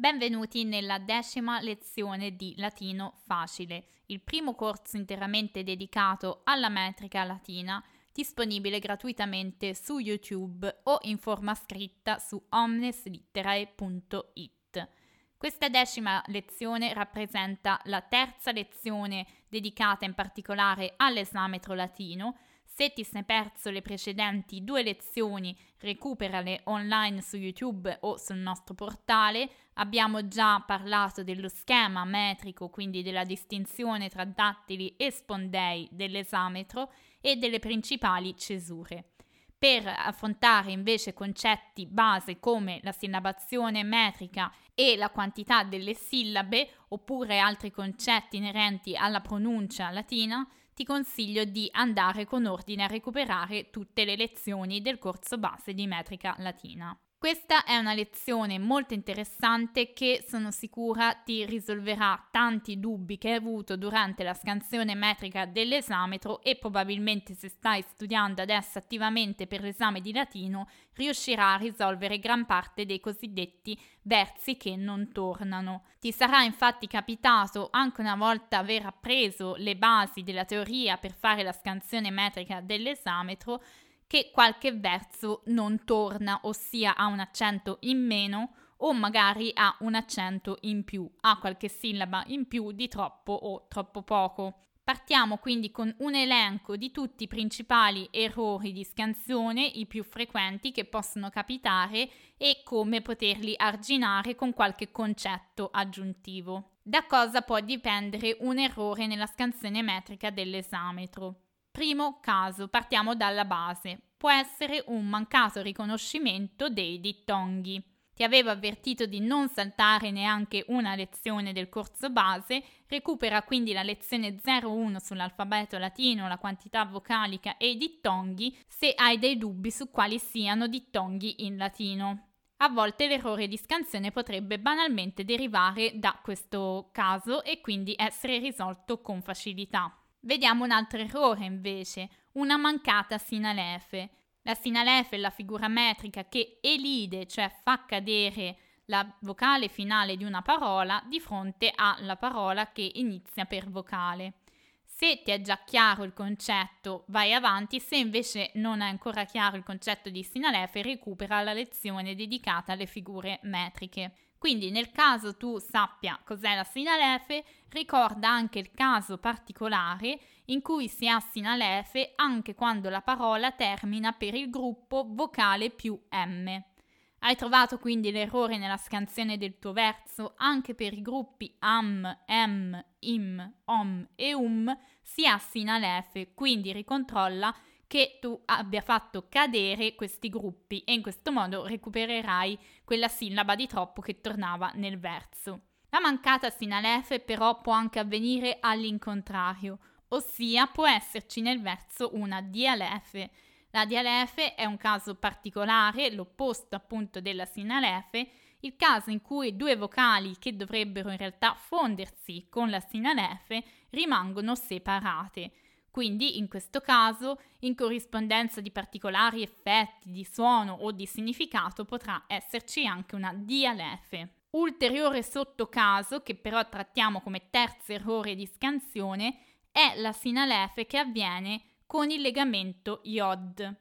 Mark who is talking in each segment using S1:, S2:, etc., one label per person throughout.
S1: Benvenuti nella decima lezione di Latino Facile, il primo corso interamente dedicato alla metrica latina, disponibile gratuitamente su YouTube o in forma scritta su omneslitterae.it. Questa decima lezione rappresenta la terza lezione dedicata in particolare all'esametro latino, se ti sei perso le precedenti due lezioni, recuperale online su YouTube o sul nostro portale. Abbiamo già parlato dello schema metrico, quindi della distinzione tra dattili e spondei dell'esametro e delle principali cesure. Per affrontare invece concetti base come la sillabazione metrica e la quantità delle sillabe, oppure altri concetti inerenti alla pronuncia latina, ti consiglio di andare con ordine a recuperare tutte le lezioni del corso base di metrica latina. Questa è una lezione molto interessante che sono sicura ti risolverà tanti dubbi che hai avuto durante la scansione metrica dell'esametro e probabilmente se stai studiando adesso attivamente per l'esame di latino riuscirà a risolvere gran parte dei cosiddetti versi che non tornano. Ti sarà infatti capitato anche una volta aver appreso le basi della teoria per fare la scansione metrica dell'esametro che qualche verso non torna, ossia ha un accento in meno o magari ha un accento in più, ha qualche sillaba in più di troppo o troppo poco. Partiamo quindi con un elenco di tutti i principali errori di scansione, i più frequenti che possono capitare e come poterli arginare con qualche concetto aggiuntivo. Da cosa può dipendere un errore nella scansione metrica dell'esametro? Primo caso, partiamo dalla base. Può essere un mancato riconoscimento dei dittonghi. Ti avevo avvertito di non saltare neanche una lezione del corso base, recupera quindi la lezione 01 sull'alfabeto latino, la quantità vocalica e i dittonghi se hai dei dubbi su quali siano dittonghi in latino. A volte l'errore di scansione potrebbe banalmente derivare da questo caso e quindi essere risolto con facilità. Vediamo un altro errore invece, una mancata sinalefe. La sinalefe è la figura metrica che elide, cioè fa cadere la vocale finale di una parola di fronte alla parola che inizia per vocale. Se ti è già chiaro il concetto, vai avanti, se invece non è ancora chiaro il concetto di sinalefe, recupera la lezione dedicata alle figure metriche. Quindi nel caso tu sappia cos'è la sinalefe, ricorda anche il caso particolare in cui si ha sinalefe anche quando la parola termina per il gruppo vocale più M. Hai trovato quindi l'errore nella scansione del tuo verso anche per i gruppi am, em, im, om e um si ha sinalefe, quindi ricontrolla che tu abbia fatto cadere questi gruppi e in questo modo recupererai quella sillaba di troppo che tornava nel verso. La mancata sinalefe però può anche avvenire all'incontrario, ossia può esserci nel verso una dialefe. La dialefe è un caso particolare, l'opposto appunto della sinalefe, il caso in cui due vocali che dovrebbero in realtà fondersi con la sinalefe rimangono separate. Quindi, in questo caso, in corrispondenza di particolari effetti di suono o di significato potrà esserci anche una dialefe. Ulteriore sottocaso, che però trattiamo come terzo errore di scansione, è la sinalefe che avviene con il legamento iod.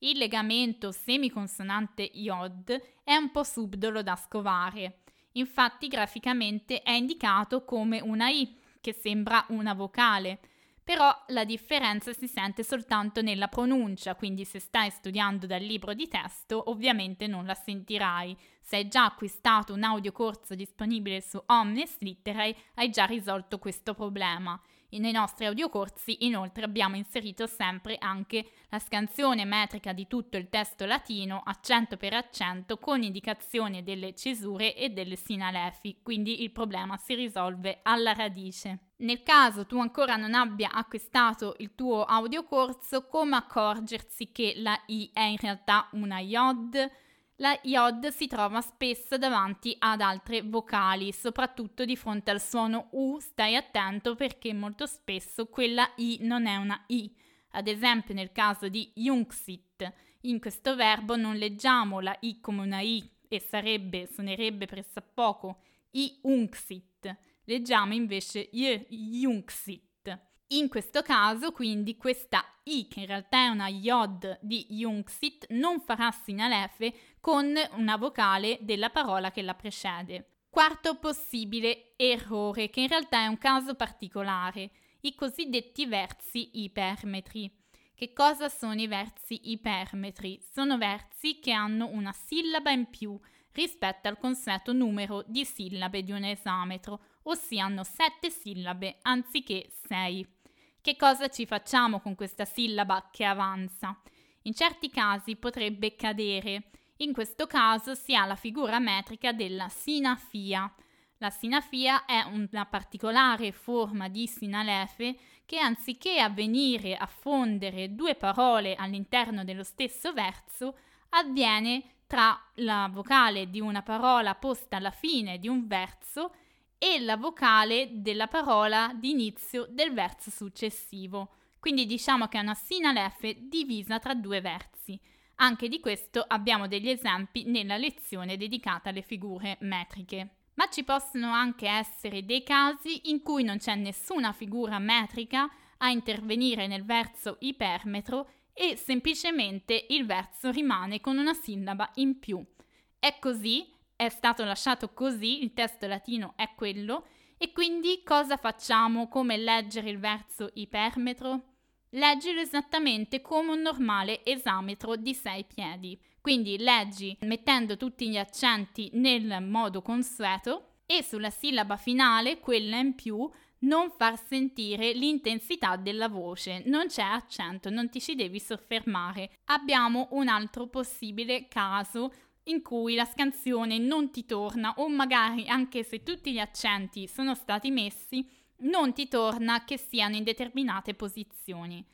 S1: Il legamento semiconsonante iod è un po' subdolo da scovare. Infatti graficamente è indicato come una I, che sembra una vocale, però la differenza si sente soltanto nella pronuncia, quindi se stai studiando dal libro di testo ovviamente non la sentirai. Se hai già acquistato un audiocorso disponibile su Omnes Litterae hai già risolto questo problema. Nei nostri audiocorsi inoltre abbiamo inserito sempre anche la scansione metrica di tutto il testo latino accento per accento con indicazione delle cesure e delle sinalefi, quindi il problema si risolve alla radice. Nel caso tu ancora non abbia acquistato il tuo audiocorso, come accorgersi che la I è in realtà una iod? La iod si trova spesso davanti ad altre vocali, soprattutto di fronte al suono U, stai attento perché molto spesso quella I non è una I. Ad esempio nel caso di Jungsit, in questo verbo non leggiamo la I come una I, e sarebbe, suonerebbe pressappoco i unxit. Leggiamo invece yunxit. In questo caso, quindi, questa I, che in realtà è una Yod di Yungsit, non farà sinalefe con una vocale della parola che la precede. Quarto possibile errore, che in realtà è un caso particolare, i cosiddetti versi ipermetri. Che cosa sono i versi ipermetri? Sono versi che hanno una sillaba in più rispetto al consueto numero di sillabe di un esametro, ossia hanno sette sillabe anziché sei. Che cosa ci facciamo con questa sillaba che avanza? In certi casi potrebbe cadere. In questo caso si ha la figura metrica della sinafia. La sinafia è una particolare forma di sinalefe che anziché avvenire a fondere due parole all'interno dello stesso verso, avviene tra la vocale di una parola posta alla fine di un verso e la vocale della parola d'inizio del verso successivo. Quindi diciamo che è una sinalefe divisa tra due versi. Anche di questo abbiamo degli esempi nella lezione dedicata alle figure metriche. Ma ci possono anche essere dei casi in cui non c'è nessuna figura metrica a intervenire nel verso ipermetro e semplicemente il verso rimane con una sillaba in più. È così è stato lasciato così, il testo latino è quello, e quindi cosa facciamo come leggere il verso ipermetro? Leggilo esattamente come un normale esametro di sei piedi. Quindi leggi mettendo tutti gli accenti nel modo consueto e sulla sillaba finale, quella in più, non far sentire l'intensità della voce, non c'è accento, non ti ci devi soffermare. Abbiamo un altro possibile caso in cui la scansione non ti torna o magari anche se tutti gli accenti sono stati messi, non ti torna che siano in determinate posizioni.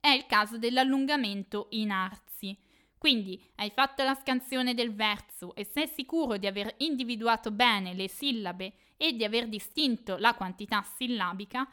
S1: È il caso dell'allungamento in arzi. Quindi hai fatto la scansione del verso e sei sicuro di aver individuato bene le sillabe e di aver distinto la quantità sillabica,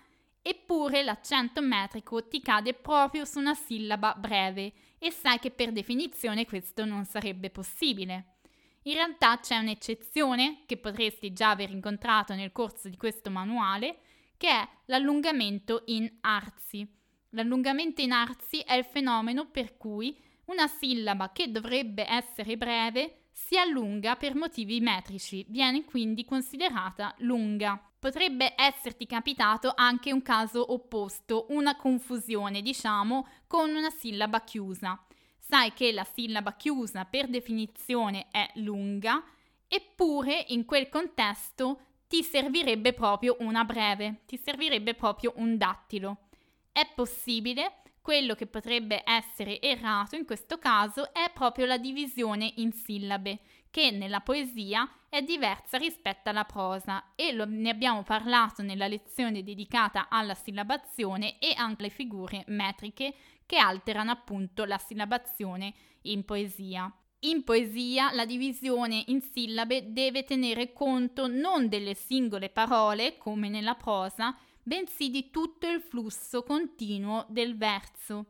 S1: eppure l'accento metrico ti cade proprio su una sillaba breve e sai che per definizione questo non sarebbe possibile. In realtà c'è un'eccezione che potresti già aver incontrato nel corso di questo manuale, che è l'allungamento in arzi. L'allungamento in arzi è il fenomeno per cui una sillaba che dovrebbe essere breve si allunga per motivi metrici, viene quindi considerata lunga. Potrebbe esserti capitato anche un caso opposto, una confusione, diciamo, con una sillaba chiusa. Sai che la sillaba chiusa per definizione è lunga, eppure in quel contesto ti servirebbe proprio una breve, ti servirebbe proprio un dattilo. È possibile quello che potrebbe essere errato in questo caso è proprio la divisione in sillabe, che nella poesia è diversa rispetto alla prosa e lo, ne abbiamo parlato nella lezione dedicata alla sillabazione e anche alle figure metriche che alterano appunto la sillabazione in poesia. In poesia la divisione in sillabe deve tenere conto non delle singole parole, come nella prosa, bensì di tutto il flusso continuo del verso.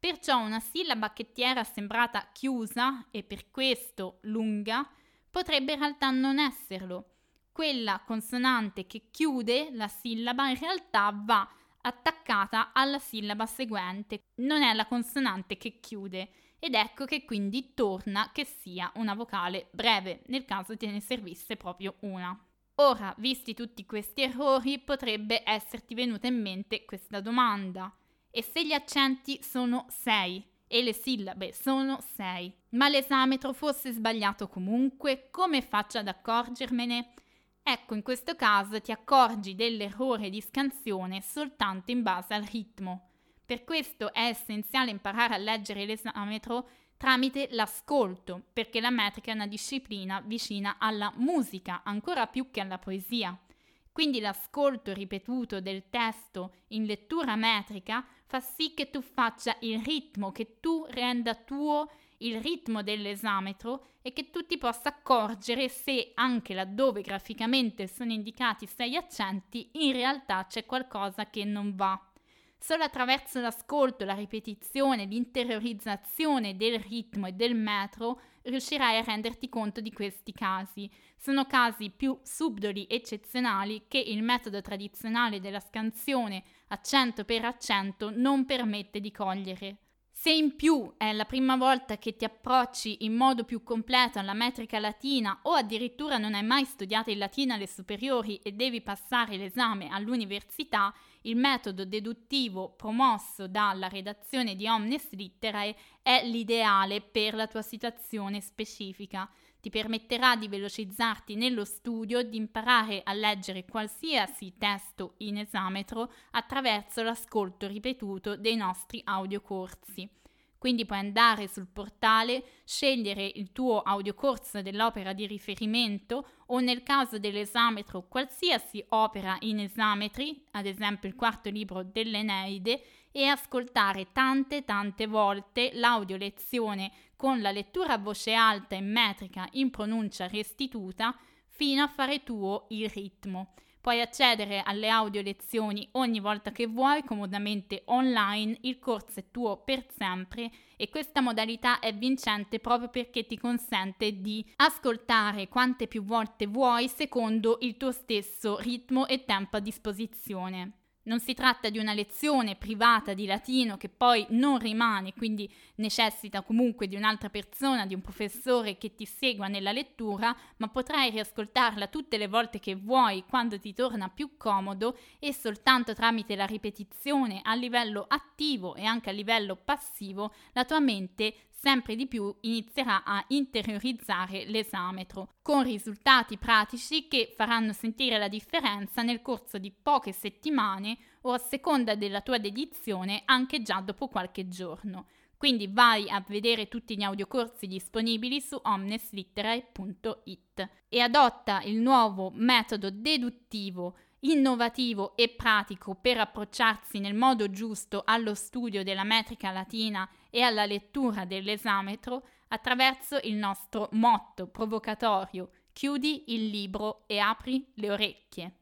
S1: Perciò una sillaba che ti era sembrata chiusa e per questo lunga potrebbe in realtà non esserlo. Quella consonante che chiude la sillaba in realtà va attaccata alla sillaba seguente, non è la consonante che chiude ed ecco che quindi torna che sia una vocale breve, nel caso te ne servisse proprio una. Ora, visti tutti questi errori, potrebbe esserti venuta in mente questa domanda. E se gli accenti sono 6 e le sillabe sono 6, ma l'esametro fosse sbagliato comunque, come faccio ad accorgermene? Ecco, in questo caso ti accorgi dell'errore di scansione soltanto in base al ritmo. Per questo è essenziale imparare a leggere l'esametro tramite l'ascolto, perché la metrica è una disciplina vicina alla musica, ancora più che alla poesia. Quindi l'ascolto ripetuto del testo in lettura metrica fa sì che tu faccia il ritmo, che tu renda tuo il ritmo dell'esametro e che tu ti possa accorgere se anche laddove graficamente sono indicati sei accenti, in realtà c'è qualcosa che non va. Solo attraverso l'ascolto, la ripetizione, l'interiorizzazione del ritmo e del metro riuscirai a renderti conto di questi casi. Sono casi più subdoli, eccezionali, che il metodo tradizionale della scansione accento per accento non permette di cogliere. Se in più è la prima volta che ti approcci in modo più completo alla metrica latina o addirittura non hai mai studiato il latino alle superiori e devi passare l'esame all'università, il metodo deduttivo promosso dalla redazione di Omnes Litterae è l'ideale per la tua situazione specifica. Ti permetterà di velocizzarti nello studio, di imparare a leggere qualsiasi testo in esametro attraverso l'ascolto ripetuto dei nostri audiocorsi. Quindi puoi andare sul portale, scegliere il tuo audiocorso dell'opera di riferimento o nel caso dell'esametro qualsiasi opera in esametri, ad esempio il quarto libro dell'Eneide, e ascoltare tante tante volte l'audio lezione con la lettura a voce alta e metrica in pronuncia restituta fino a fare tuo il ritmo. Puoi accedere alle audio lezioni ogni volta che vuoi, comodamente online, il corso è tuo per sempre e questa modalità è vincente proprio perché ti consente di ascoltare quante più volte vuoi secondo il tuo stesso ritmo e tempo a disposizione. Non si tratta di una lezione privata di latino che poi non rimane, quindi necessita comunque di un'altra persona, di un professore che ti segua nella lettura, ma potrai riascoltarla tutte le volte che vuoi, quando ti torna più comodo e soltanto tramite la ripetizione a livello attivo e anche a livello passivo la tua mente sempre di più inizierà a interiorizzare l'esametro, con risultati pratici che faranno sentire la differenza nel corso di poche settimane o a seconda della tua dedizione anche già dopo qualche giorno. Quindi vai a vedere tutti gli audiocorsi disponibili su omneslitterae.it e adotta il nuovo metodo deduttivo innovativo e pratico per approcciarsi nel modo giusto allo studio della metrica latina e alla lettura dell'esametro attraverso il nostro motto provocatorio chiudi il libro e apri le orecchie.